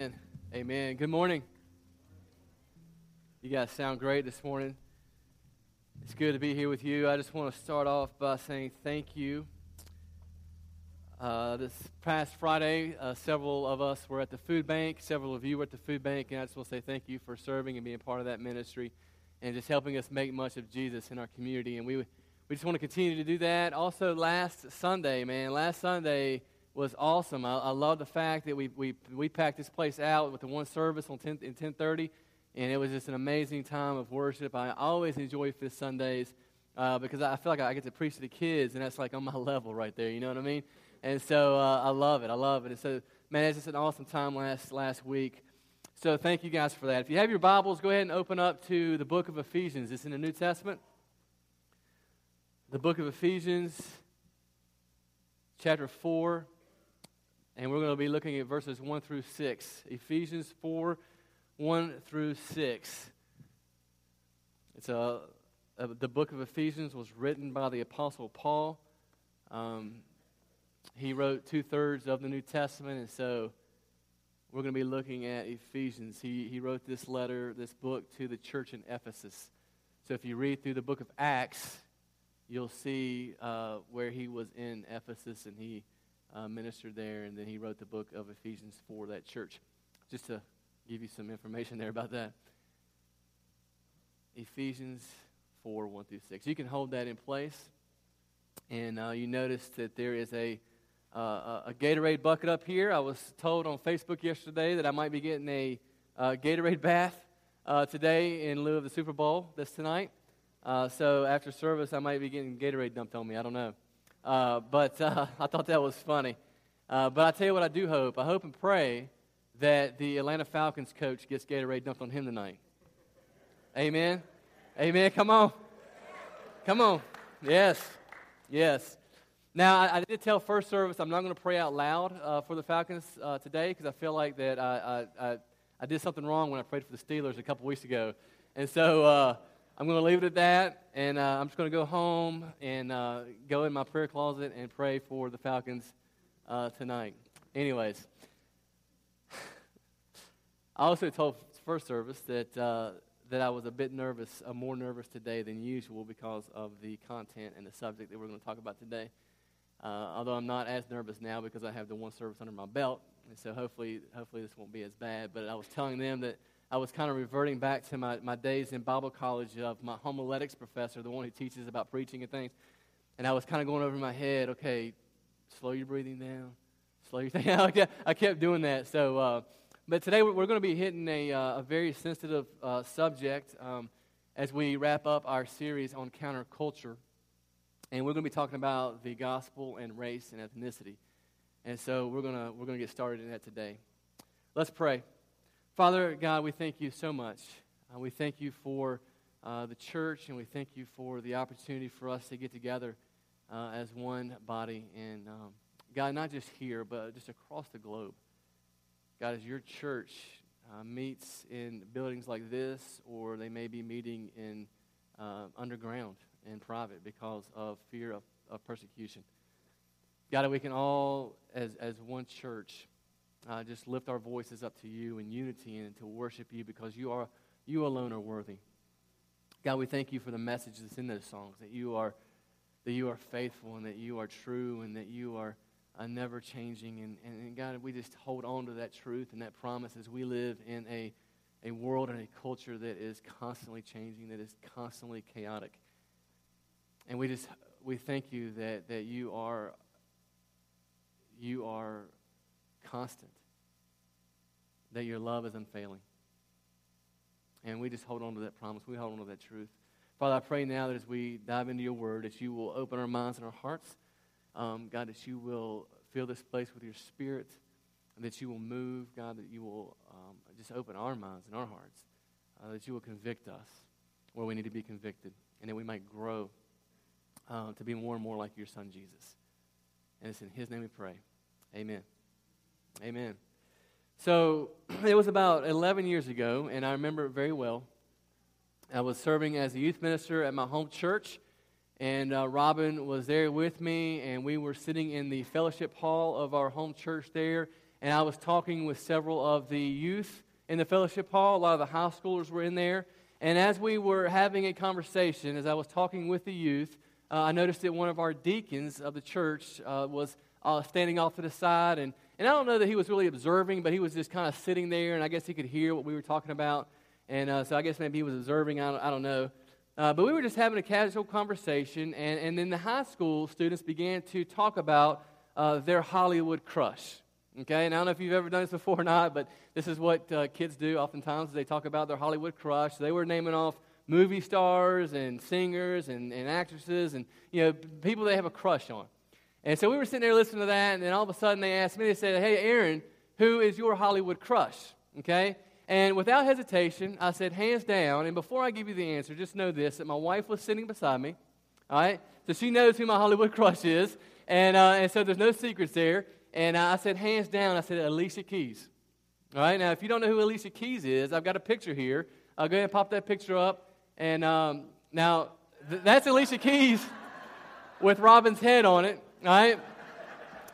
Amen. Amen. Good morning. You guys sound great this morning. It's good to be here with you. I just want to start off by saying thank you. Uh, this past Friday, uh, several of us were at the food bank. Several of you were at the food bank, and I just want to say thank you for serving and being part of that ministry and just helping us make much of Jesus in our community. And we, we just want to continue to do that. Also, last Sunday, man, last Sunday was awesome. I, I love the fact that we, we, we packed this place out with the one service on 10, in 1030, and it was just an amazing time of worship. I always enjoy Fifth Sundays uh, because I feel like I get to preach to the kids, and that's like on my level right there. You know what I mean? And so uh, I love it. I love it. And so, man, it's just an awesome time last, last week. So thank you guys for that. If you have your Bibles, go ahead and open up to the book of Ephesians. It's in the New Testament. The book of Ephesians, chapter 4. And we're going to be looking at verses 1 through 6. Ephesians 4, 1 through 6. It's a, a the book of Ephesians was written by the Apostle Paul. Um, he wrote two thirds of the New Testament, and so we're going to be looking at Ephesians. He, he wrote this letter, this book, to the church in Ephesus. So if you read through the book of Acts, you'll see uh, where he was in Ephesus and he uh, ministered there, and then he wrote the book of Ephesians for that church. Just to give you some information there about that. Ephesians 4 1 through 6. You can hold that in place, and uh, you notice that there is a, uh, a Gatorade bucket up here. I was told on Facebook yesterday that I might be getting a uh, Gatorade bath uh, today in lieu of the Super Bowl that's tonight. Uh, so after service, I might be getting Gatorade dumped on me. I don't know. Uh, but uh, I thought that was funny. Uh, but I tell you what, I do hope. I hope and pray that the Atlanta Falcons coach gets Gatorade dumped on him tonight. Amen. Amen. Come on. Come on. Yes. Yes. Now, I, I did tell first service I'm not going to pray out loud uh, for the Falcons uh, today because I feel like that I, I, I, did something wrong when I prayed for the Steelers a couple weeks ago. And so uh, I'm going to leave it at that, and uh, I'm just going to go home and uh, go in my prayer closet and pray for the Falcons uh, tonight. Anyways, I also told first service that uh, that I was a bit nervous, uh, more nervous today than usual because of the content and the subject that we're going to talk about today. Uh, although I'm not as nervous now because I have the one service under my belt, and so hopefully, hopefully this won't be as bad. But I was telling them that I was kind of reverting back to my, my days in Bible college of my homiletics professor, the one who teaches about preaching and things. And I was kind of going over my head, okay, slow your breathing down, slow your thing down. I kept doing that. So, uh, but today we're going to be hitting a, uh, a very sensitive uh, subject um, as we wrap up our series on counterculture. And we're going to be talking about the gospel and race and ethnicity. And so we're going to, we're to get started in that today. Let's pray. Father God, we thank you so much. Uh, we thank you for uh, the church, and we thank you for the opportunity for us to get together uh, as one body. And um, God, not just here, but just across the globe. God, as your church uh, meets in buildings like this, or they may be meeting in uh, underground in private because of fear of, of persecution. God, we can all, as, as one church, uh, just lift our voices up to you in unity and to worship you because you are you alone are worthy. God, we thank you for the message that's in those songs that you are that you are faithful and that you are true and that you are uh, never changing. And, and, and, God, we just hold on to that truth and that promise as we live in a, a world and a culture that is constantly changing, that is constantly chaotic. And we just we thank you that, that you are you are constant, that your love is unfailing. And we just hold on to that promise. We hold on to that truth. Father, I pray now that as we dive into your word, that you will open our minds and our hearts. Um, God, that you will fill this place with your spirit, and that you will move, God, that you will um, just open our minds and our hearts, uh, that you will convict us where we need to be convicted, and that we might grow uh, to be more and more like your son, Jesus. And it's in his name we pray. Amen. Amen. So it was about 11 years ago, and I remember it very well. I was serving as a youth minister at my home church, and uh, Robin was there with me, and we were sitting in the fellowship hall of our home church there, and I was talking with several of the youth in the fellowship hall. A lot of the high schoolers were in there. And as we were having a conversation, as I was talking with the youth, uh, I noticed that one of our deacons of the church uh, was uh, standing off to the side. And, and I don't know that he was really observing, but he was just kind of sitting there, and I guess he could hear what we were talking about. And uh, so I guess maybe he was observing, I don't, I don't know. Uh, but we were just having a casual conversation, and, and then the high school students began to talk about uh, their Hollywood crush. Okay, and I don't know if you've ever done this before or not, but this is what uh, kids do oftentimes. They talk about their Hollywood crush. They were naming off movie stars and singers and, and actresses and, you know, people they have a crush on. And so we were sitting there listening to that, and then all of a sudden they asked me, they said, hey, Aaron, who is your Hollywood crush? Okay? And without hesitation, I said, hands down. And before I give you the answer, just know this that my wife was sitting beside me. All right? So she knows who my Hollywood crush is. And, uh, and so there's no secrets there. And I said, hands down, I said, Alicia Keys. All right, now if you don't know who Alicia Keys is, I've got a picture here. I'll go ahead and pop that picture up. And um, now, th- that's Alicia Keys with Robin's head on it, all right?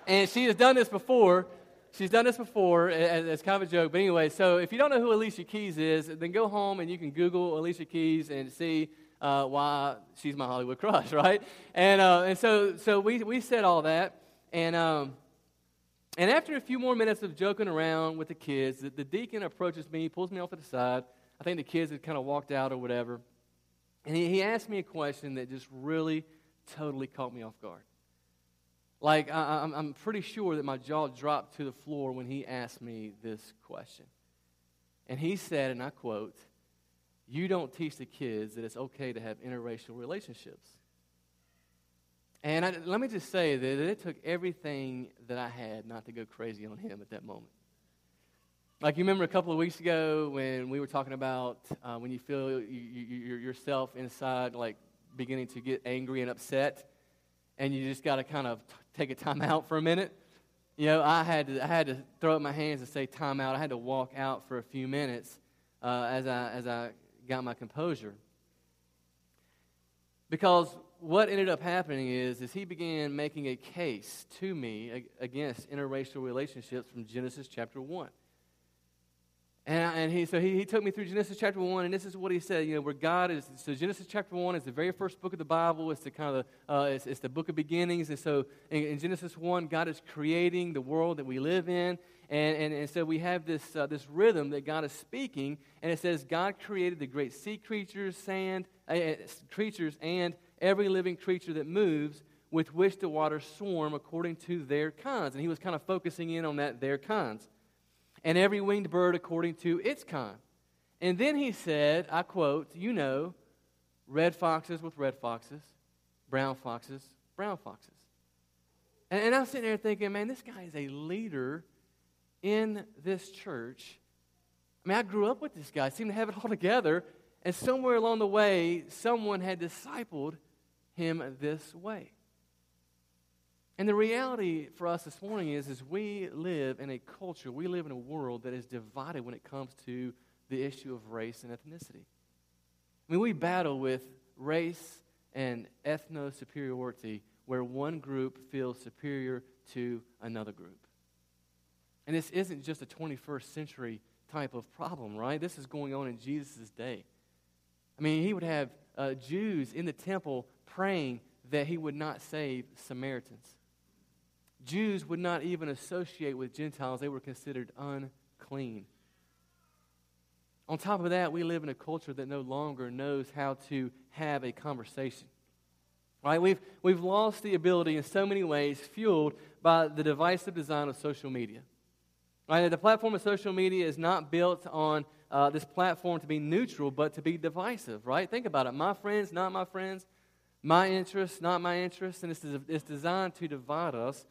And she has done this before. She's done this before as, as, kind of a joke. But anyway, so if you don't know who Alicia Keys is, then go home and you can Google Alicia Keys and see uh, why she's my Hollywood crush, right? And, uh, and so, so we, we said all that. And um, and after a few more minutes of joking around with the kids, the, the deacon approaches me, pulls me off to the side. I think the kids had kind of walked out or whatever. And he, he asked me a question that just really, totally caught me off guard. Like, I, I'm, I'm pretty sure that my jaw dropped to the floor when he asked me this question. And he said, and I quote, You don't teach the kids that it's okay to have interracial relationships. And I, let me just say that it took everything that I had not to go crazy on him at that moment. Like you remember a couple of weeks ago when we were talking about uh, when you feel you, you, yourself inside like beginning to get angry and upset, and you just got to kind of take a time out for a minute. You know, I had to, I had to throw up my hands and say time out. I had to walk out for a few minutes uh, as I as I got my composure. Because what ended up happening is, is he began making a case to me against interracial relationships from Genesis chapter 1. And, and he, so he, he took me through Genesis chapter 1, and this is what he said, you know, where God is, so Genesis chapter 1 is the very first book of the Bible. It's the kind of, the, uh, it's, it's, the book of beginnings. And so in, in, Genesis 1, God is creating the world that we live in. And, and, and so we have this, uh, this rhythm that God is speaking, and it says God created the great sea creatures, sand, uh, creatures, and every living creature that moves with which the waters swarm according to their kinds. And he was kind of focusing in on that, their kinds. And every winged bird according to its kind. And then he said, I quote, you know, red foxes with red foxes, brown foxes, brown foxes. And, and I'm sitting there thinking, man, this guy is a leader in this church. I mean, I grew up with this guy, seemed to have it all together. And somewhere along the way, someone had discipled him this way. And the reality for us this morning is, is we live in a culture, we live in a world that is divided when it comes to the issue of race and ethnicity. I mean, we battle with race and ethno superiority where one group feels superior to another group. And this isn't just a 21st century type of problem, right? This is going on in Jesus' day. I mean, he would have uh, Jews in the temple praying that he would not save Samaritans. Jews would not even associate with Gentiles, they were considered unclean. On top of that, we live in a culture that no longer knows how to have a conversation. Right? We've, we've lost the ability in so many ways, fueled by the divisive design of social media. Right? The platform of social media is not built on uh, this platform to be neutral, but to be divisive, right? Think about it. My friends, not my friends my interests, not my interests, and it's, it's designed to divide us.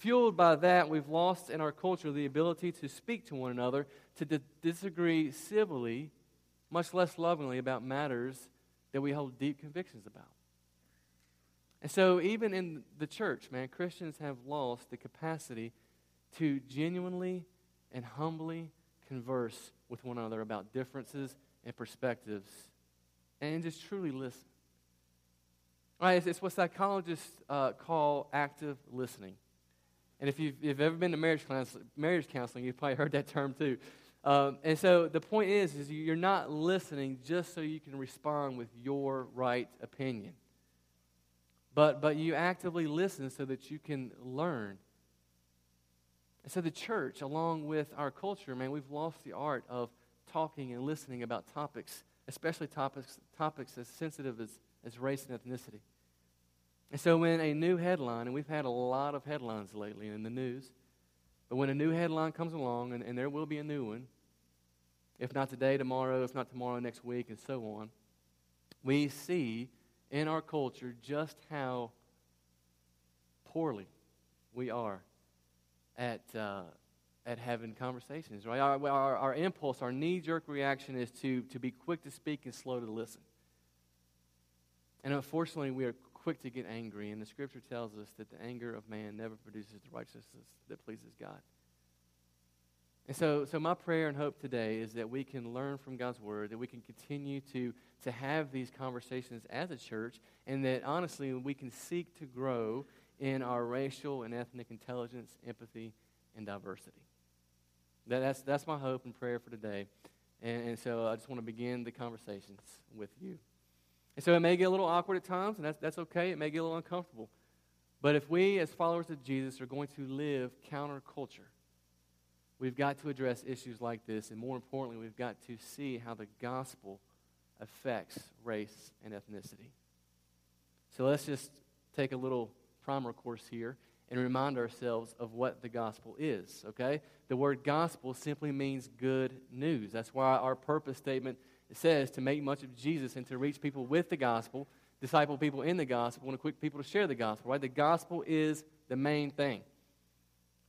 Fueled by that, we've lost in our culture the ability to speak to one another, to d- disagree civilly, much less lovingly, about matters that we hold deep convictions about. And so, even in the church, man, Christians have lost the capacity to genuinely and humbly converse with one another about differences and perspectives and just truly listen. Right, it's, it's what psychologists uh, call active listening. And if you've, if you've ever been to marriage, counseling, marriage counseling, you've probably heard that term too. Um, and so the point is, is you're not listening just so you can respond with your right opinion. But, but you actively listen so that you can learn. And so the church, along with our culture, man, we've lost the art of talking and listening about topics, especially topics, topics as sensitive as, as race and ethnicity. And so when a new headline, and we've had a lot of headlines lately in the news, but when a new headline comes along, and, and there will be a new one, if not today, tomorrow, if not tomorrow, next week, and so on, we see in our culture just how poorly we are at, uh, at having conversations, right? Our, our, our impulse, our knee jerk reaction is to, to be quick to speak and slow to listen. And unfortunately, we are quick to get angry, and the scripture tells us that the anger of man never produces the righteousness that pleases God. And so, so my prayer and hope today is that we can learn from God's word, that we can continue to, to have these conversations as a church, and that honestly we can seek to grow in our racial and ethnic intelligence, empathy, and diversity. That, that's, that's my hope and prayer for today. And, and so I just want to begin the conversations with you. And so it may get a little awkward at times, and that's, that's okay. It may get a little uncomfortable. But if we, as followers of Jesus, are going to live counterculture, we've got to address issues like this. And more importantly, we've got to see how the gospel affects race and ethnicity. So let's just take a little primer course here and remind ourselves of what the gospel is, okay? The word gospel simply means good news. That's why our purpose statement it says to make much of Jesus and to reach people with the gospel, disciple people in the gospel, and equip people to share the gospel, right? The gospel is the main thing.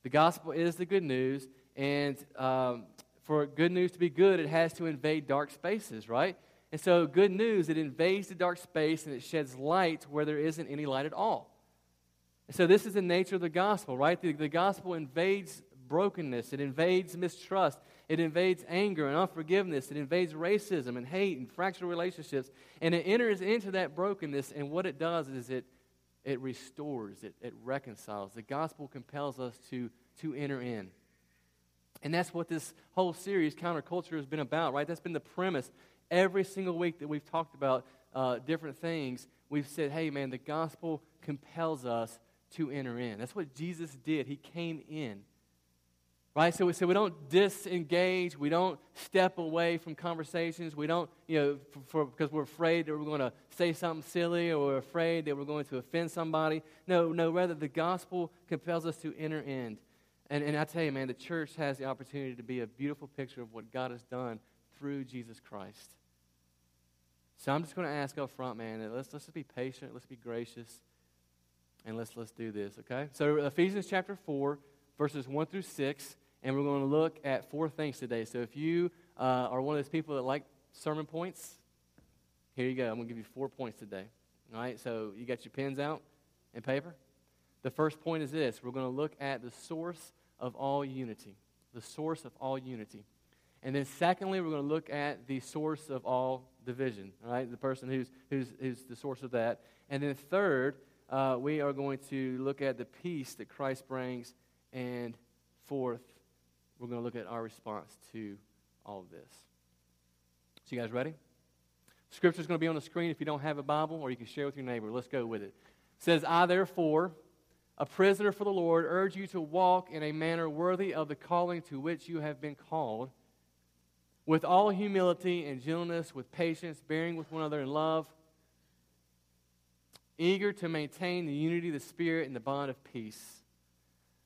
The gospel is the good news, and um, for good news to be good, it has to invade dark spaces, right? And so, good news, it invades the dark space and it sheds light where there isn't any light at all. And so, this is the nature of the gospel, right? The, the gospel invades brokenness, it invades mistrust, it invades anger and unforgiveness, it invades racism and hate and fractured relationships, and it enters into that brokenness, and what it does is it, it restores, it, it reconciles. The gospel compels us to, to enter in. And that's what this whole series, Counterculture, has been about, right? That's been the premise. Every single week that we've talked about uh, different things, we've said, hey, man, the gospel compels us to enter in. That's what Jesus did. He came in. Right? So we, so we don't disengage. We don't step away from conversations. We don't, you know, for, because we're afraid that we're going to say something silly or we're afraid that we're going to offend somebody. No, no, rather the gospel compels us to enter in. And, and I tell you, man, the church has the opportunity to be a beautiful picture of what God has done through Jesus Christ. So I'm just going to ask up front, man, let's, let's just be patient, let's be gracious, and let's, let's do this, okay? So Ephesians chapter 4, verses 1 through 6 and we're going to look at four things today. So if you uh, are one of those people that like sermon points, here you go. I'm going to give you four points today. All right, so you got your pens out and paper? The first point is this we're going to look at the source of all unity. The source of all unity. And then, secondly, we're going to look at the source of all division, all right? The person who's, who's, who's the source of that. And then, third, uh, we are going to look at the peace that Christ brings. And fourth, we're going to look at our response to all of this. So, you guys ready? Scripture is going to be on the screen if you don't have a Bible, or you can share with your neighbor. Let's go with it. It says, I therefore, a prisoner for the Lord, urge you to walk in a manner worthy of the calling to which you have been called, with all humility and gentleness, with patience, bearing with one another in love, eager to maintain the unity of the Spirit and the bond of peace.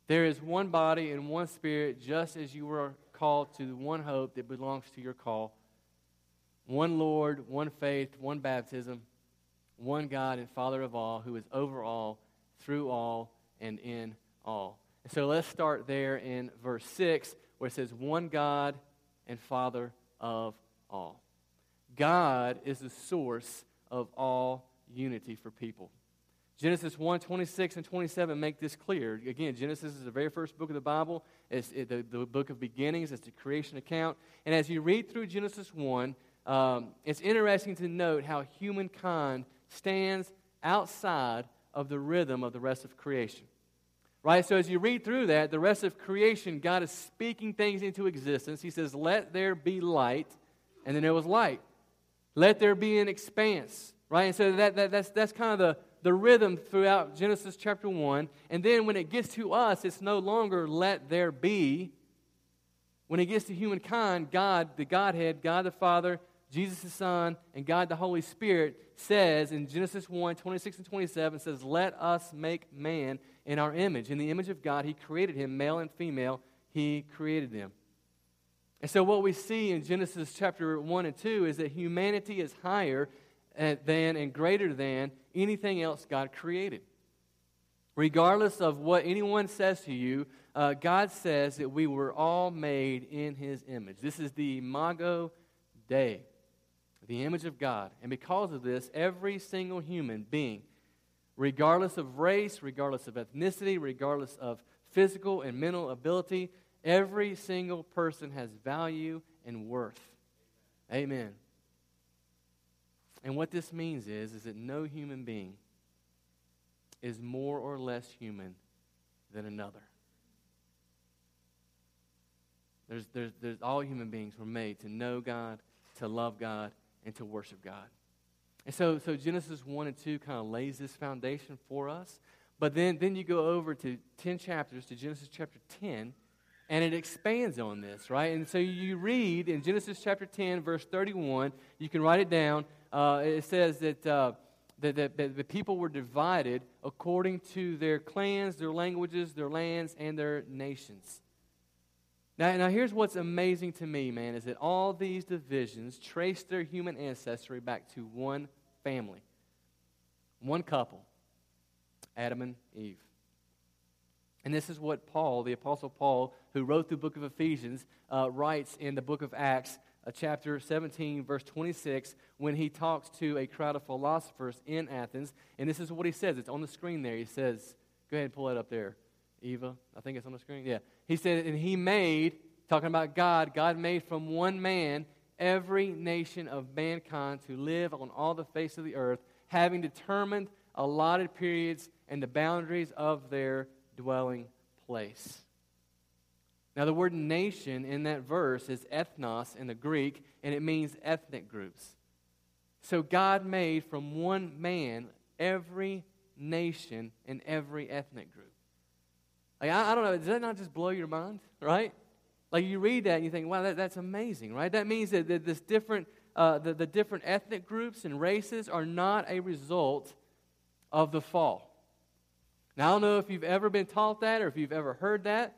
There is one body and one spirit, just as you were called to one hope that belongs to your call. One Lord, one faith, one baptism, one God and Father of all, who is over all, through all, and in all. And so let's start there in verse 6, where it says, One God and Father of all. God is the source of all unity for people. Genesis 1 26 and 27 make this clear. Again, Genesis is the very first book of the Bible, it's the, the book of beginnings, it's the creation account. And as you read through Genesis 1, um, it's interesting to note how humankind stands outside of the rhythm of the rest of creation. Right? So as you read through that, the rest of creation, God is speaking things into existence. He says, Let there be light, and then there was light. Let there be an expanse. Right? And so that, that, that's, that's kind of the, the rhythm throughout Genesis chapter 1. And then when it gets to us, it's no longer let there be. When it gets to humankind, God, the Godhead, God the Father, Jesus the Son, and God the Holy Spirit says in Genesis 1 26 and 27 says, Let us make man in our image. In the image of God, He created him, male and female, He created them. And so, what we see in Genesis chapter 1 and 2 is that humanity is higher uh, than and greater than anything else God created. Regardless of what anyone says to you, uh, God says that we were all made in His image. This is the Imago Dei, the image of God. And because of this, every single human being regardless of race, regardless of ethnicity, regardless of physical and mental ability, every single person has value and worth. Amen. And what this means is, is that no human being is more or less human than another. There's, there's, there's all human beings were made to know God, to love God, and to worship God. And so, so Genesis 1 and 2 kind of lays this foundation for us. But then, then you go over to 10 chapters, to Genesis chapter 10, and it expands on this, right? And so you read in Genesis chapter 10, verse 31, you can write it down. Uh, it says that, uh, that, that, that the people were divided according to their clans, their languages, their lands, and their nations. Now, now, here's what's amazing to me, man, is that all these divisions trace their human ancestry back to one family, one couple, Adam and Eve. And this is what Paul, the Apostle Paul, who wrote the book of Ephesians, uh, writes in the book of Acts, uh, chapter 17, verse 26, when he talks to a crowd of philosophers in Athens. And this is what he says. It's on the screen there. He says, Go ahead and pull it up there. Eva, I think it's on the screen. Yeah. He said, And he made, talking about God, God made from one man every nation of mankind to live on all the face of the earth, having determined allotted periods and the boundaries of their dwelling place. Now, the word nation in that verse is ethnos in the Greek, and it means ethnic groups. So, God made from one man every nation and every ethnic group. Like, I, I don't know, does that not just blow your mind, right? Like you read that and you think, wow, that, that's amazing, right? That means that, that this different, uh, the, the different ethnic groups and races are not a result of the fall. Now, I don't know if you've ever been taught that or if you've ever heard that.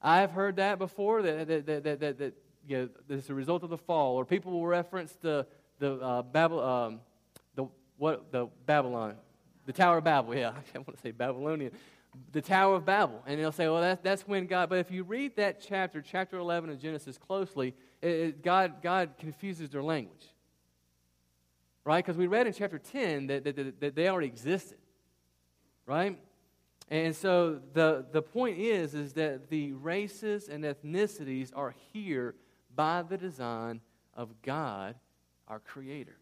I've heard that before, that, that, that, that, that, that you know, it's a result of the fall. Or people will reference the, the, uh, Babel, um, the, what, the Babylon, the Tower of Babel. Yeah, I want to say Babylonian the Tower of Babel. And they'll say, well, that, that's when God, but if you read that chapter, chapter 11 of Genesis closely, it, it, God, God confuses their language. Right? Because we read in chapter 10 that, that, that they already existed. Right? And so the, the point is, is that the races and ethnicities are here by the design of God, our Creator.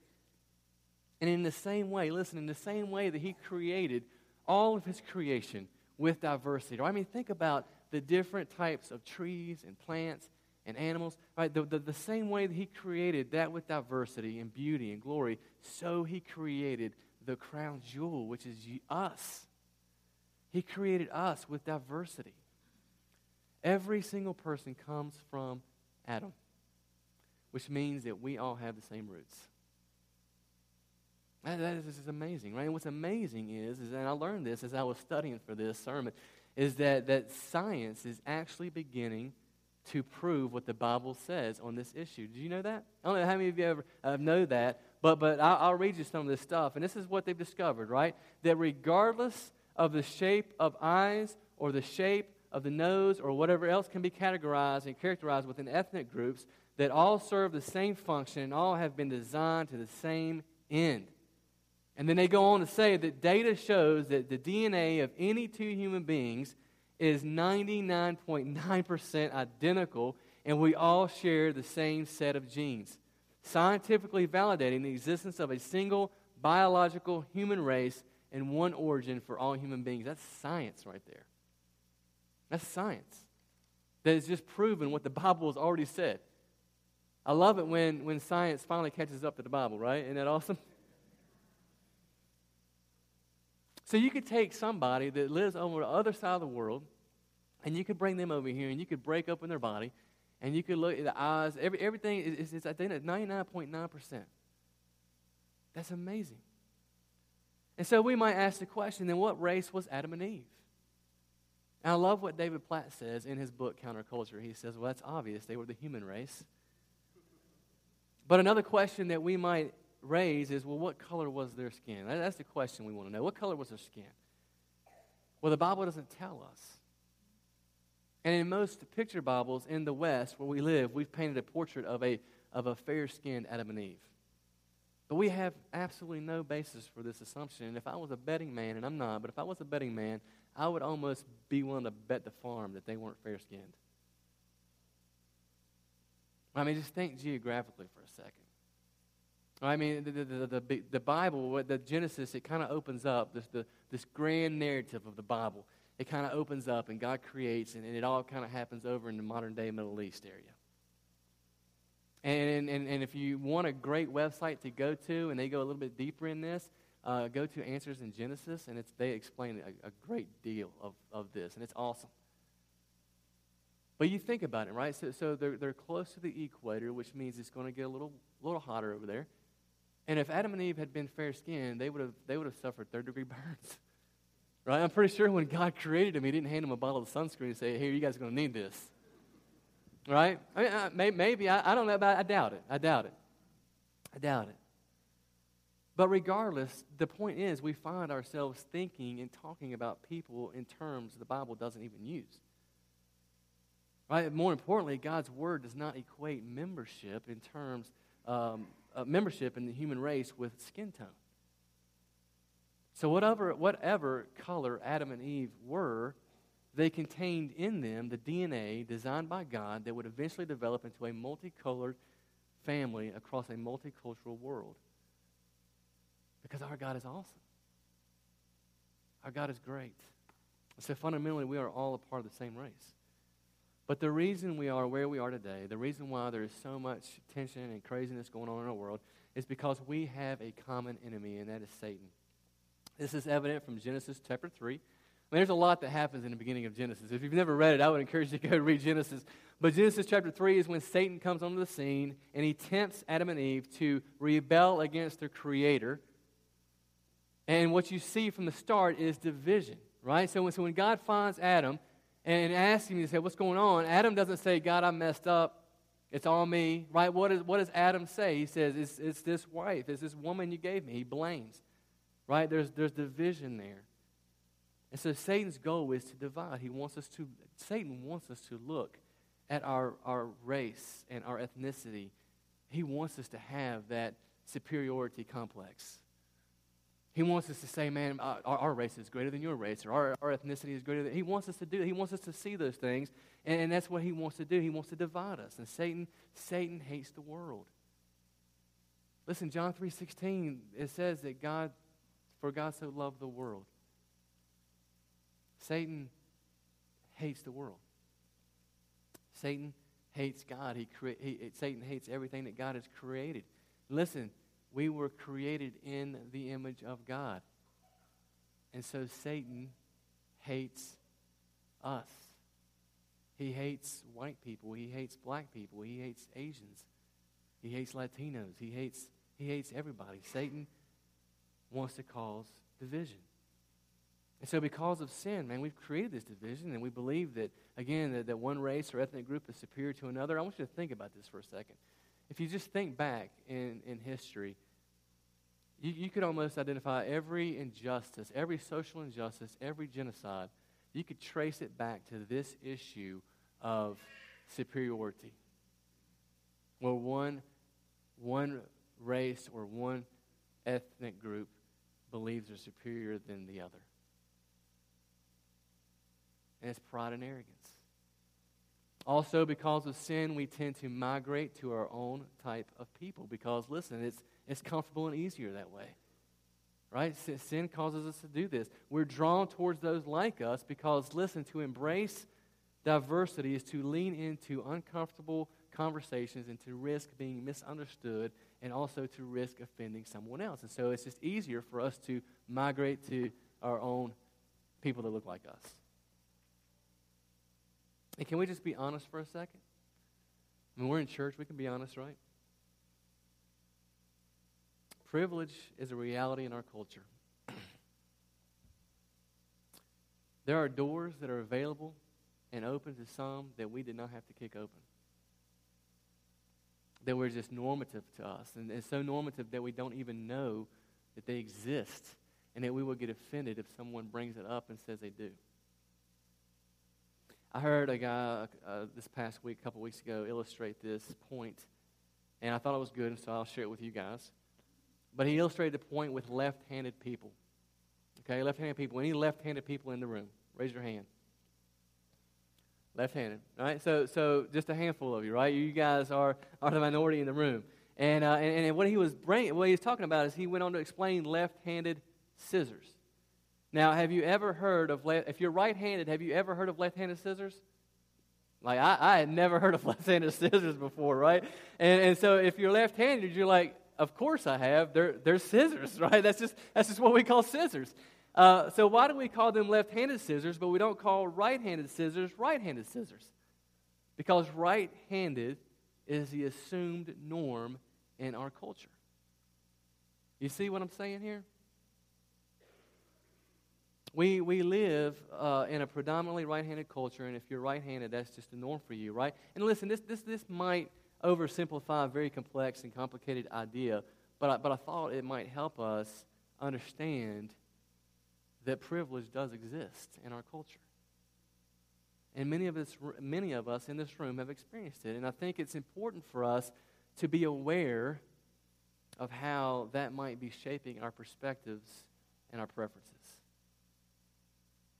And in the same way, listen, in the same way that He created all of His creation with diversity. I mean, think about the different types of trees and plants and animals. Right? The, the, the same way that He created that with diversity and beauty and glory, so He created the crown jewel, which is us. He created us with diversity. Every single person comes from Adam, which means that we all have the same roots. That, is, is amazing, right? And what's amazing is, is, and I learned this as I was studying for this sermon, is that, that science is actually beginning to prove what the Bible says on this issue. Did you know that? I don't know how many of you ever uh, know that, but, but I'll, I'll read you some of this stuff. And this is what they've discovered, right? That regardless of the shape of eyes or the shape of the nose or whatever else can be categorized and characterized within ethnic groups, that all serve the same function and all have been designed to the same end. And then they go on to say that data shows that the DNA of any two human beings is 99.9% identical, and we all share the same set of genes, scientifically validating the existence of a single biological human race and one origin for all human beings. That's science right there. That's science. That has just proven what the Bible has already said. I love it when, when science finally catches up to the Bible, right? Isn't that awesome? So you could take somebody that lives over the other side of the world, and you could bring them over here, and you could break open their body, and you could look at the eyes. Every, everything is, is identical, 99.9%. That's amazing. And so we might ask the question then what race was Adam and Eve? And I love what David Platt says in his book, Counterculture. He says, well, that's obvious. They were the human race. But another question that we might raise is well, what color was their skin? That's the question we want to know. What color was their skin? Well, the Bible doesn't tell us. And in most picture Bibles in the West, where we live, we've painted a portrait of a, of a fair skinned Adam and Eve. But we have absolutely no basis for this assumption. And if I was a betting man, and I'm not, but if I was a betting man, I would almost be willing to bet the farm that they weren't fair skinned. I mean, just think geographically for a second. I mean, the, the, the, the, Bible, the Genesis, it kind of opens up this, the, this grand narrative of the Bible. It kind of opens up and God creates, and, and it all kind of happens over in the modern day Middle East area. And, and, and if you want a great website to go to, and they go a little bit deeper in this, uh, go to Answers in Genesis, and it's, they explain a, a great deal of, of this, and it's awesome. But you think about it, right? So, so they're, they're close to the equator, which means it's going to get a little, little hotter over there. And if Adam and Eve had been fair skinned, they would have they would have suffered third degree burns. right? I'm pretty sure when God created them, He didn't hand them a bottle of sunscreen and say, hey, you guys are going to need this." Right? I mean, I, maybe, maybe I, I don't know about. I doubt it. I doubt it. I doubt it. But regardless, the point is we find ourselves thinking and talking about people in terms the Bible doesn't even use. Right? More importantly, God's word does not equate membership in terms um, uh, membership in the human race with skin tone. So, whatever, whatever color Adam and Eve were, they contained in them the DNA designed by God that would eventually develop into a multicolored family across a multicultural world. Because our God is awesome. Our God is great. So, fundamentally, we are all a part of the same race. But the reason we are where we are today, the reason why there is so much tension and craziness going on in our world, is because we have a common enemy, and that is Satan. This is evident from Genesis chapter 3. Mean, there's a lot that happens in the beginning of Genesis. If you've never read it, I would encourage you to go read Genesis. But Genesis chapter 3 is when Satan comes onto the scene and he tempts Adam and Eve to rebel against their Creator. And what you see from the start is division, right? So when, so when God finds Adam, and asks him, he said, What's going on? Adam doesn't say, God, I messed up. It's all me, right? What, is, what does Adam say? He says, it's, it's this wife, it's this woman you gave me. He blames, right? There's, there's division there. And so Satan's goal is to divide. He wants us to, Satan wants us to look at our, our race and our ethnicity. He wants us to have that superiority complex. He wants us to say, man, uh, our, our, race is greater than your race, or our, our ethnicity is greater than. He wants us to do. He wants us to see those things, and, and that's what he wants to do. He wants to divide us. And Satan, Satan hates the world. Listen, John three sixteen. It says that God, for God so loved the world. Satan hates the world. Satan hates God. He, cre- he Satan hates everything that God has created. Listen, we were created in the image of God. And so Satan hates us. He hates white people. He hates black people. He hates Asians. He hates Latinos. He hates, he hates everybody. Satan wants to cause division. And so, because of sin, man, we've created this division, and we believe that, again, that, that one race or ethnic group is superior to another. I want you to think about this for a second. If you just think back in, in history, you, you could almost identify every injustice, every social injustice, every genocide. You could trace it back to this issue of superiority. Where one, one race or one ethnic group believes they're superior than the other. And it's pride and arrogance. Also, because of sin, we tend to migrate to our own type of people. Because, listen, it's, it's comfortable and easier that way. Right? Sin causes us to do this. We're drawn towards those like us because, listen, to embrace diversity is to lean into uncomfortable conversations and to risk being misunderstood and also to risk offending someone else. And so it's just easier for us to migrate to our own people that look like us. And can we just be honest for a second? Mean, we're in church, we can be honest, right? Privilege is a reality in our culture. there are doors that are available and open to some that we did not have to kick open. That were just normative to us. And it's so normative that we don't even know that they exist and that we will get offended if someone brings it up and says they do. I heard a guy uh, this past week, a couple weeks ago, illustrate this point, and I thought it was good, and so I'll share it with you guys. But he illustrated the point with left handed people. Okay, left handed people. Any left handed people in the room? Raise your hand. Left-handed, right? So, so just a handful of you, right? You guys are, are the minority in the room. And, uh, and, and what he was what he was talking about is he went on to explain left-handed scissors. Now, have you ever heard of, le- if you're right-handed, have you ever heard of left-handed scissors? Like, I, I had never heard of left-handed scissors before, right? And, and so if you're left-handed, you're like, of course I have. They're, they're scissors, right? That's just, that's just what we call scissors. Uh, so why do we call them left-handed scissors, but we don't call right-handed scissors right-handed scissors? Because right-handed is the assumed norm in our culture. You see what I'm saying here? We, we live uh, in a predominantly right handed culture, and if you're right handed, that's just the norm for you, right? And listen, this, this, this might oversimplify a very complex and complicated idea, but I, but I thought it might help us understand that privilege does exist in our culture. And many of, us, many of us in this room have experienced it. And I think it's important for us to be aware of how that might be shaping our perspectives and our preferences.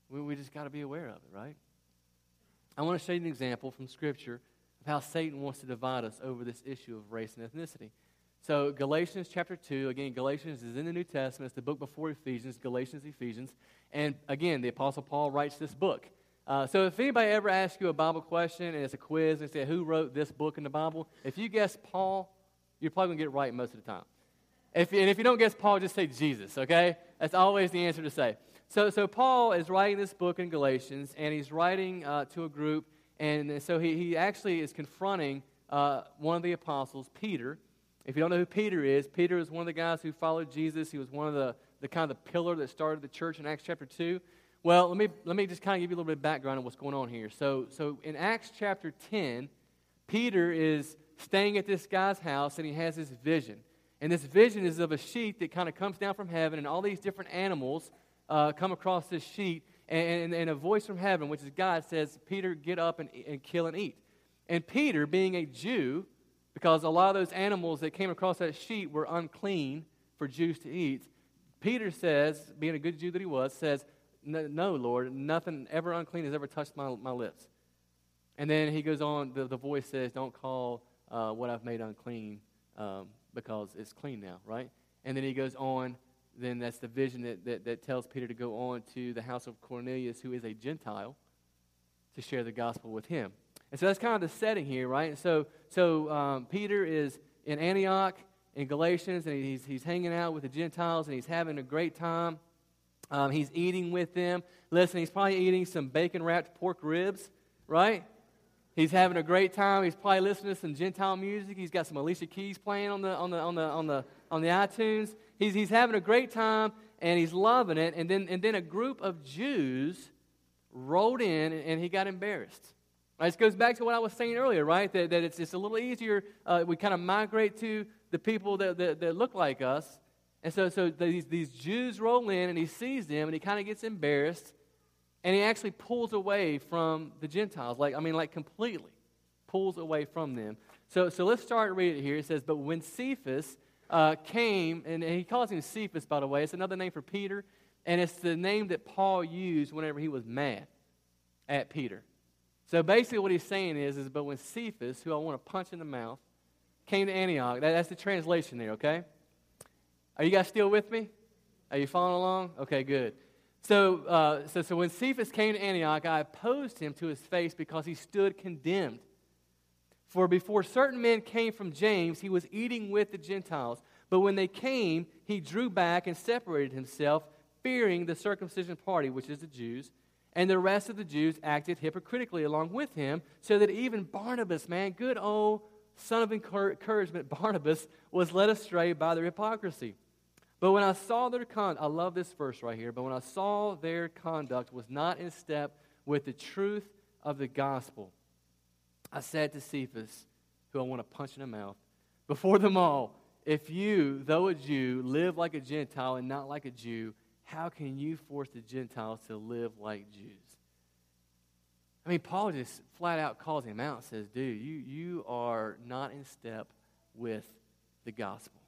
We, we just got to be aware of it, right? I want to show you an example from Scripture of how Satan wants to divide us over this issue of race and ethnicity. So, Galatians chapter 2, again, Galatians is in the New Testament. It's the book before Ephesians, Galatians, Ephesians. And again, the Apostle Paul writes this book. Uh, so, if anybody ever asks you a Bible question and it's a quiz and say, Who wrote this book in the Bible? If you guess Paul, you're probably going to get it right most of the time. If, and if you don't guess Paul, just say Jesus, okay? That's always the answer to say. So, so Paul is writing this book in Galatians, and he's writing uh, to a group, and so he, he actually is confronting uh, one of the apostles, Peter, if you don't know who Peter is, Peter is one of the guys who followed Jesus. He was one of the, the kind of the pillar that started the church in Acts chapter 2. Well, let me, let me just kind of give you a little bit of background on what's going on here. So, so in Acts chapter 10, Peter is staying at this guy's house and he has this vision. And this vision is of a sheet that kind of comes down from heaven, and all these different animals uh, come across this sheet. And, and, a voice from heaven, which is God, says, Peter, get up and, and kill and eat. And Peter, being a Jew, because a lot of those animals that came across that sheet were unclean for Jews to eat. Peter says, being a good Jew that he was, says, No, Lord, nothing ever unclean has ever touched my, my lips. And then he goes on, the, the voice says, Don't call uh, what I've made unclean um, because it's clean now, right? And then he goes on, then that's the vision that, that, that tells Peter to go on to the house of Cornelius, who is a Gentile, to share the gospel with him. And so that's kind of the setting here, right? And so, so um, Peter is in Antioch in Galatians, and he's, he's hanging out with the Gentiles, and he's having a great time. Um, he's eating with them. Listen, he's probably eating some bacon wrapped pork ribs, right? He's having a great time. He's probably listening to some Gentile music. He's got some Alicia Keys playing on the, on the, on the, on the, on the iTunes. He's, he's having a great time, and he's loving it. And then, and then a group of Jews rolled in, and he got embarrassed. Right, this goes back to what I was saying earlier, right? That, that it's, it's a little easier. Uh, we kind of migrate to the people that, that, that, look like us. And so, so these, these Jews roll in, and he sees them, and he kind of gets embarrassed, and he actually pulls away from the Gentiles. Like, I mean, like completely pulls away from them. So, so let's start reading here. It says, But when Cephas uh, came, and he calls him Cephas, by the way, it's another name for Peter, and it's the name that Paul used whenever he was mad at Peter. So basically, what he's saying is, is but when Cephas, who I want to punch in the mouth, came to Antioch, that, that's the translation there, okay? Are you guys still with me? Are you following along? Okay, good. So, uh, so, so when Cephas came to Antioch, I opposed him to his face because he stood condemned. For before certain men came from James, he was eating with the Gentiles. But when they came, he drew back and separated himself, fearing the circumcision party, which is the Jews. And the rest of the Jews acted hypocritically along with him, so that even Barnabas, man, good old son of encouragement, Barnabas, was led astray by their hypocrisy. But when I saw their conduct, I love this verse right here, but when I saw their conduct was not in step with the truth of the gospel, I said to Cephas, who I want to punch in the mouth, before them all, if you, though a Jew, live like a Gentile and not like a Jew, how can you force the Gentiles to live like Jews? I mean, Paul just flat out calls him out and says, dude, you, you are not in step with the gospel.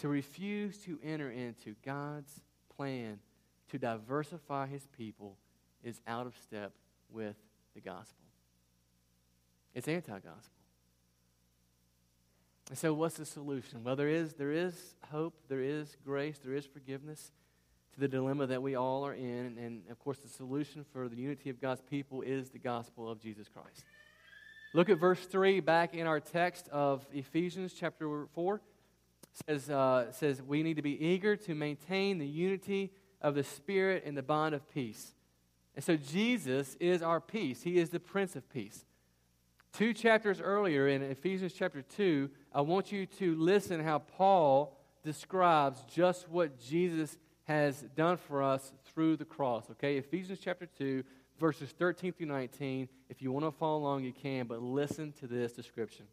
To refuse to enter into God's plan to diversify his people is out of step with the gospel. It's anti gospel. And so, what's the solution? Well, there is, there is hope, there is grace, there is forgiveness to the dilemma that we all are in. And, of course, the solution for the unity of God's people is the gospel of Jesus Christ. Look at verse 3 back in our text of Ephesians chapter 4. says, uh, says, We need to be eager to maintain the unity of the Spirit in the bond of peace. And so, Jesus is our peace, He is the Prince of Peace. Two chapters earlier in Ephesians chapter 2, I want you to listen how Paul describes just what Jesus has done for us through the cross. Okay, Ephesians chapter 2, verses 13 through 19. If you want to follow along, you can, but listen to this description.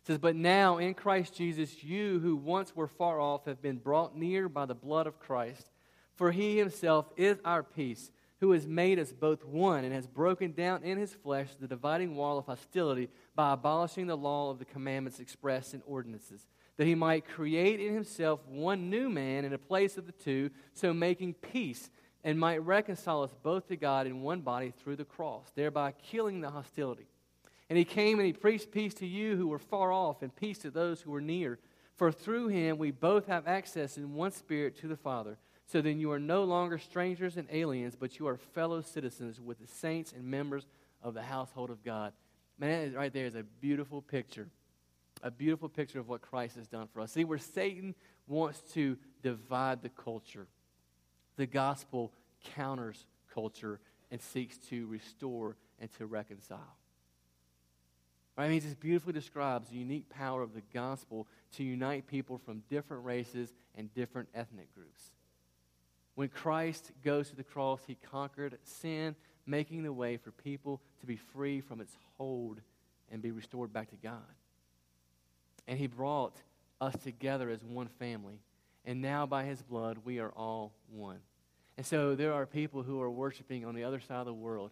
It says, But now in Christ Jesus, you who once were far off have been brought near by the blood of Christ. For he himself is our peace who has made us both one and has broken down in his flesh the dividing wall of hostility by abolishing the law of the commandments expressed in ordinances, that he might create in himself one new man in a place of the two, so making peace, and might reconcile us both to God in one body through the cross, thereby killing the hostility. And he came and he preached peace to you who were far off, and peace to those who were near. For through him we both have access in one spirit to the Father. So then you are no longer strangers and aliens, but you are fellow citizens with the saints and members of the household of God. Man, right there is a beautiful picture. A beautiful picture of what Christ has done for us. See, where Satan wants to divide the culture, the gospel counters culture and seeks to restore and to reconcile. Right? I mean, this beautifully describes the unique power of the gospel to unite people from different races and different ethnic groups. When Christ goes to the cross, he conquered sin, making the way for people to be free from its hold and be restored back to God. And he brought us together as one family. And now, by his blood, we are all one. And so, there are people who are worshiping on the other side of the world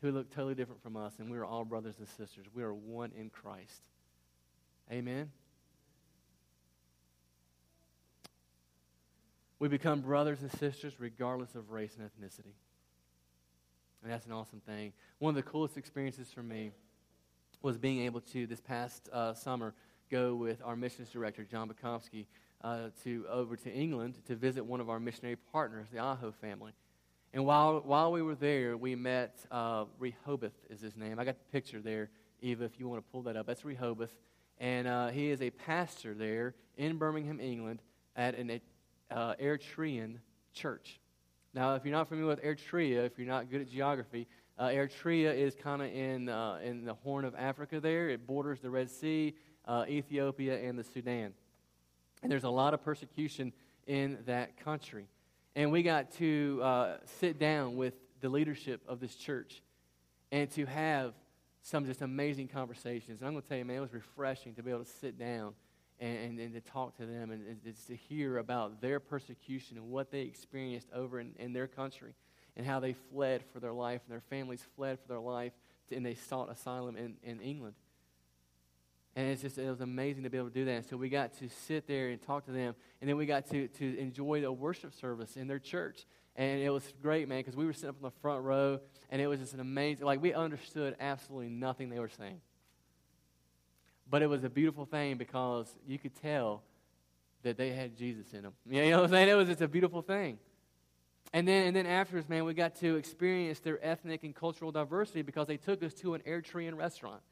who look totally different from us, and we are all brothers and sisters. We are one in Christ. Amen. We become brothers and sisters regardless of race and ethnicity. And that's an awesome thing. One of the coolest experiences for me was being able to, this past uh, summer, go with our missions director, John Bukowski, uh, to, over to England to visit one of our missionary partners, the Aho family. And while, while we were there, we met uh, Rehoboth, is his name. I got the picture there, Eva, if you want to pull that up. That's Rehoboth. And uh, he is a pastor there in Birmingham, England, at an uh, Eritrean church. Now, if you're not familiar with Eritrea, if you're not good at geography, uh, Eritrea is kind of in, uh, in the Horn of Africa there. It borders the Red Sea, uh, Ethiopia, and the Sudan. And there's a lot of persecution in that country. And we got to uh, sit down with the leadership of this church and to have some just amazing conversations. And I'm going to tell you, man, it was refreshing to be able to sit down and, and, to talk to them and, and to hear about their persecution and what they experienced over in, in their country and how they fled for their life and their families fled for their life to, and they sought asylum in, in England. And it's just, it was amazing to be able to do that. And so we got to sit there and talk to them. And then we got to, to enjoy the worship service in their church. And it was great, man, because we were sitting up in the front row. And it was just an amazing, like, we understood absolutely nothing they were saying. But it was a beautiful thing because you could tell that they had Jesus in them. You know what I'm saying? It was just a beautiful thing. And then, and then afterwards, man, we got to experience their ethnic and cultural diversity because they took us to an Eritrean restaurant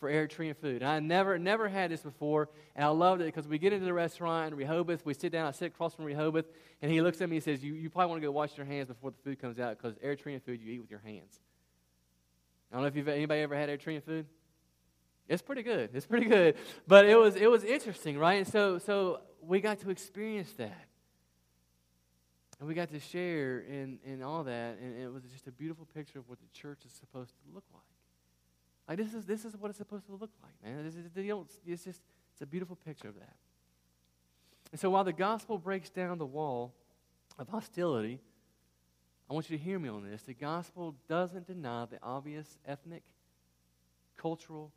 for Eritrean food. And I never, never had this before, and I loved it because we get into the restaurant in Rehoboth. We sit down. I sit across from Rehoboth, and he looks at me and says, "You, you probably want to go wash your hands before the food comes out because Eritrean food you eat with your hands." I don't know if you've anybody ever had Eritrean food. It's pretty good. It's pretty good. But it was it was interesting, right? And so so we got to experience that. And we got to share in, in all that, and it was just a beautiful picture of what the church is supposed to look like. Like this is this is what it's supposed to look like, man. This is, it's just it's a beautiful picture of that. And so while the gospel breaks down the wall of hostility, I want you to hear me on this. The gospel doesn't deny the obvious ethnic, cultural,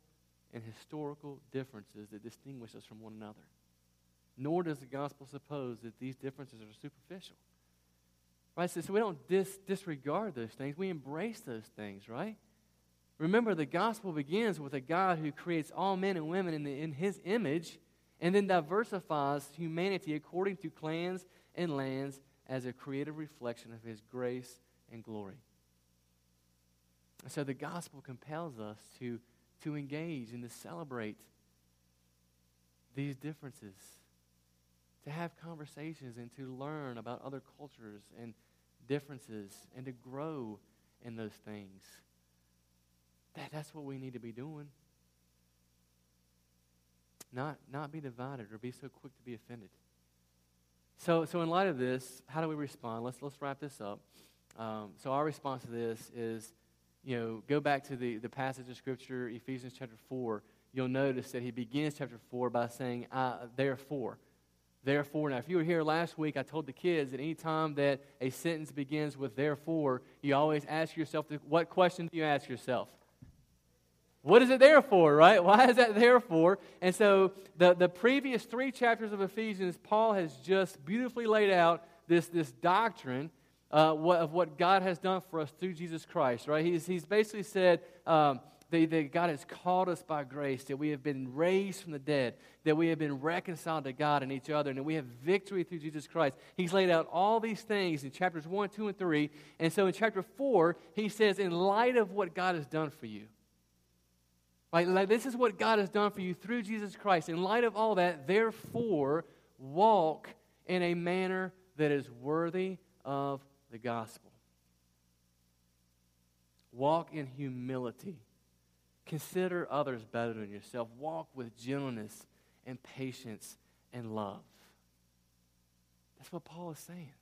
and historical differences that distinguish us from one another. Nor does the gospel suppose that these differences are superficial. Right? So, so we don't dis- disregard those things, we embrace those things, right? Remember, the gospel begins with a God who creates all men and women in, the, in his image and then diversifies humanity according to clans and lands as a creative reflection of his grace and glory. And so the gospel compels us to, to engage and to celebrate these differences, to have conversations and to learn about other cultures and differences and to grow in those things. That, that's what we need to be doing. Not, not be divided or be so quick to be offended. So, so in light of this, how do we respond? Let's, let's wrap this up. Um, so our response to this is, you know, go back to the, the passage of Scripture, Ephesians chapter 4. You'll notice that he begins chapter 4 by saying, therefore. Therefore. Now, if you were here last week, I told the kids that any time that a sentence begins with therefore, you always ask yourself, what question do you ask yourself? What is it there for, right? Why is that there for? And so the, the previous three chapters of Ephesians, Paul has just beautifully laid out this, this doctrine uh, what, of what God has done for us through Jesus Christ, right? He's, he's basically said um, that, that God has called us by grace, that we have been raised from the dead, that we have been reconciled to God and each other, and that we have victory through Jesus Christ. He's laid out all these things in chapters 1, 2, and 3. And so in chapter 4, he says, in light of what God has done for you, like, like, this is what God has done for you through Jesus Christ. In light of all that, therefore, walk in a manner that is worthy of the gospel. Walk in humility. Consider others better than yourself. Walk with gentleness and patience and love. That's what Paul is saying.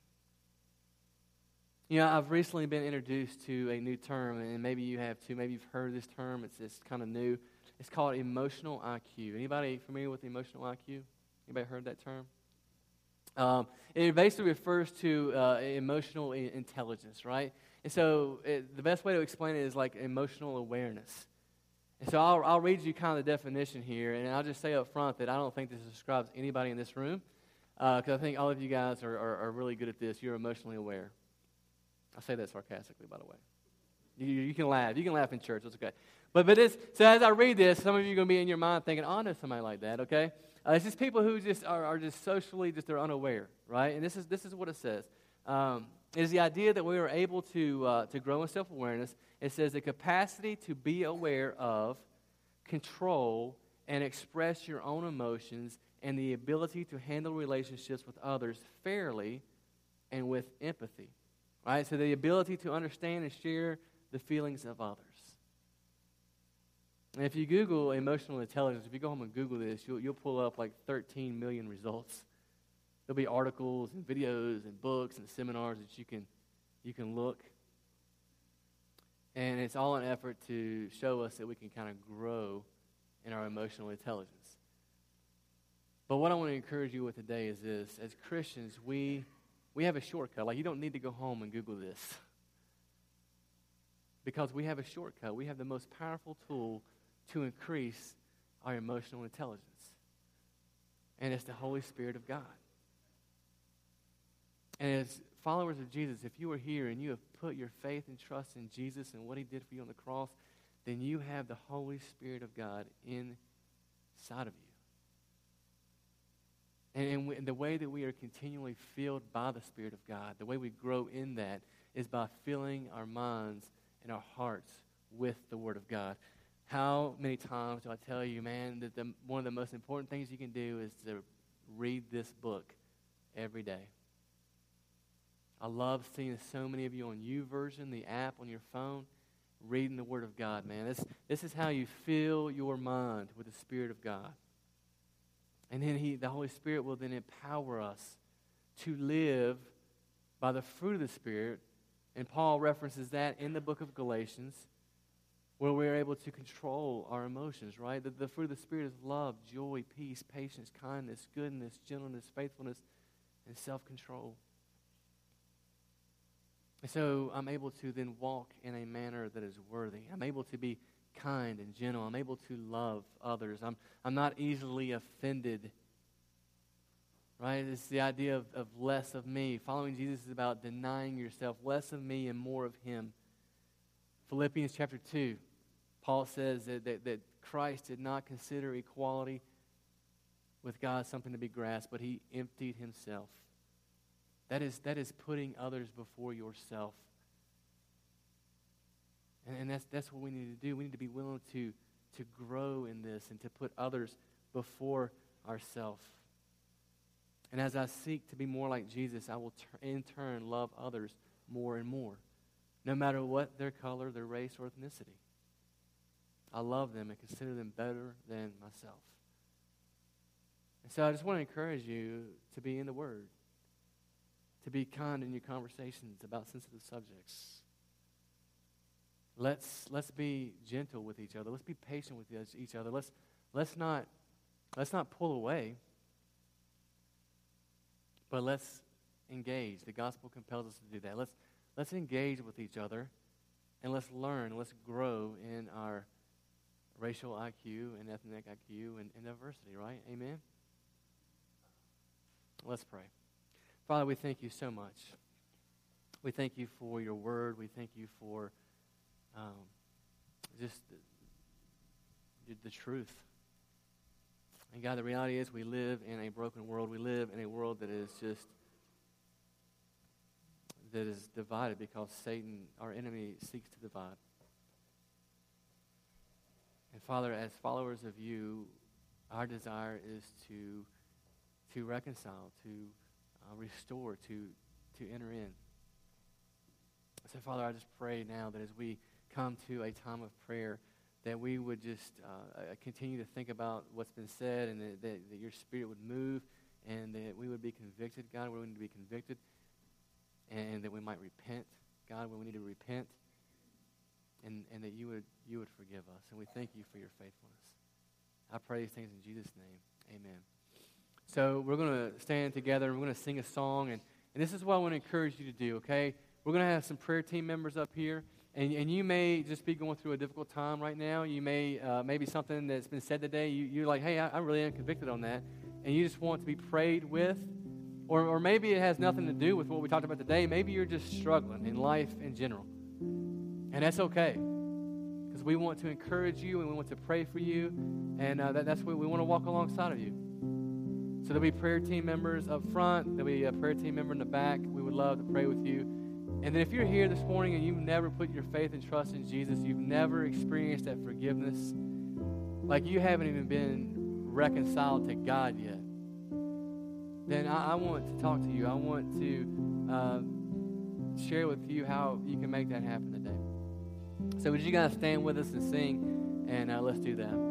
You know, I've recently been introduced to a new term, and maybe you have too. Maybe you've heard this term. It's, it's kind of new. It's called emotional IQ. Anybody familiar with emotional IQ? Anybody heard that term? Um, it basically refers to uh, emotional intelligence, right? And so it, the best way to explain it is like emotional awareness. And so I'll, I'll read you kind of the definition here, and I'll just say up front that I don't think this describes anybody in this room, because uh, I think all of you guys are, are, are really good at this. You're emotionally aware. I say that sarcastically, by the way. You, you can laugh. You can laugh in church. It's okay. But, but it's, so as I read this, some of you are going to be in your mind thinking, oh, I know somebody like that, okay? Uh, it's just people who just are, are just socially, just they're unaware, right? And this is, this is what it says. Um, it is the idea that we are able to, uh, to grow in self awareness. It says the capacity to be aware of, control, and express your own emotions, and the ability to handle relationships with others fairly and with empathy. Right? So the ability to understand and share the feelings of others. And if you Google emotional intelligence, if you go home and Google this, you'll, you'll pull up like 13 million results. There'll be articles and videos and books and seminars that you can, you can look. And it's all an effort to show us that we can kind of grow in our emotional intelligence. But what I want to encourage you with today is this as Christians, we we have a shortcut. Like, you don't need to go home and Google this. Because we have a shortcut. We have the most powerful tool to increase our emotional intelligence. And it's the Holy Spirit of God. And as followers of Jesus, if you are here and you have put your faith and trust in Jesus and what he did for you on the cross, then you have the Holy Spirit of God inside of you. And, and, the way that we are continually filled by the Spirit of God, the way we grow in that, is by filling our minds and our hearts with the Word of God. How many times do I tell you, man, that the, one of the most important things you can do is to read this book every day? I love seeing so many of you on U YouVersion, the app on your phone, reading the Word of God, man. This, this is how you fill your mind with the Spirit of God. And then he, the Holy Spirit will then empower us to live by the fruit of the Spirit. And Paul references that in the book of Galatians, where we're able to control our emotions, right? The, the fruit of the Spirit is love, joy, peace, patience, kindness, goodness, gentleness, faithfulness, and self control. And so I'm able to then walk in a manner that is worthy. I'm able to be kind and gentle. I'm able to love others. I'm, I'm not easily offended. Right? It's the idea of, of less of me. Following Jesus is about denying yourself, less of me and more of Him. Philippians chapter 2, Paul says that, that, that Christ did not consider equality with God something to be grasped, but He emptied Himself. That is, that is putting others before yourself. And, and that's, that's what we need to do. We need to be willing to, to grow in this and to put others before ourselves. And as I seek to be more like Jesus, I will ter- in turn love others more and more, no matter what their color, their race, or ethnicity. I love them and consider them better than myself. And so I just want to encourage you to be in the Word, to be kind in your conversations about sensitive subjects. Let's, let's be gentle with each other. Let's be patient with each other. Let's, let's, not, let's not pull away, but let's engage. The gospel compels us to do that. Let's, let's engage with each other and let's learn, let's grow in our racial IQ and ethnic IQ and, and diversity, right? Amen? Let's pray. Father, we thank you so much. We thank you for your word. We thank you for um, just the, the truth. And God, the reality is we live in a broken world. We live in a world that is just that is divided because Satan, our enemy, seeks to divide. And Father, as followers of you, our desire is to to reconcile, to uh, restore, to to enter in. So, Father, I just pray now that as we come to a time of prayer, that we would just uh, uh, continue to think about what's been said and that, that, that, your spirit would move and that we would be convicted, God, where we need to be convicted, and that we might repent, God, where we need to repent, and, and that you would, you would forgive us. And we thank you for your faithfulness. I pray these things in Jesus' name. Amen. So we're going to stand together and we're going to sing a song. And, and this is what I want to encourage you to do, okay? We're going to have some prayer team members up here. And, and you may just be going through a difficult time right now. You may, uh, maybe something that's been said today, you, you're like, hey, I, I really am convicted on that. And you just want to be prayed with. Or, or maybe it has nothing to do with what we talked about today. Maybe you're just struggling in life in general. And that's okay. Because we want to encourage you and we want to pray for you. And uh, that, that's what we want to walk alongside of you. So there'll be prayer team members up front, there'll be a prayer team member in the back. We would love to pray with you. And then if you're here this morning and you've never put your faith and trust in Jesus, you've never experienced that forgiveness, like you haven't even been reconciled to God yet, then I, I want to talk to you. I want to uh, share with you how you can make that happen. So would you guys stand with us and sing? And uh, let's do that.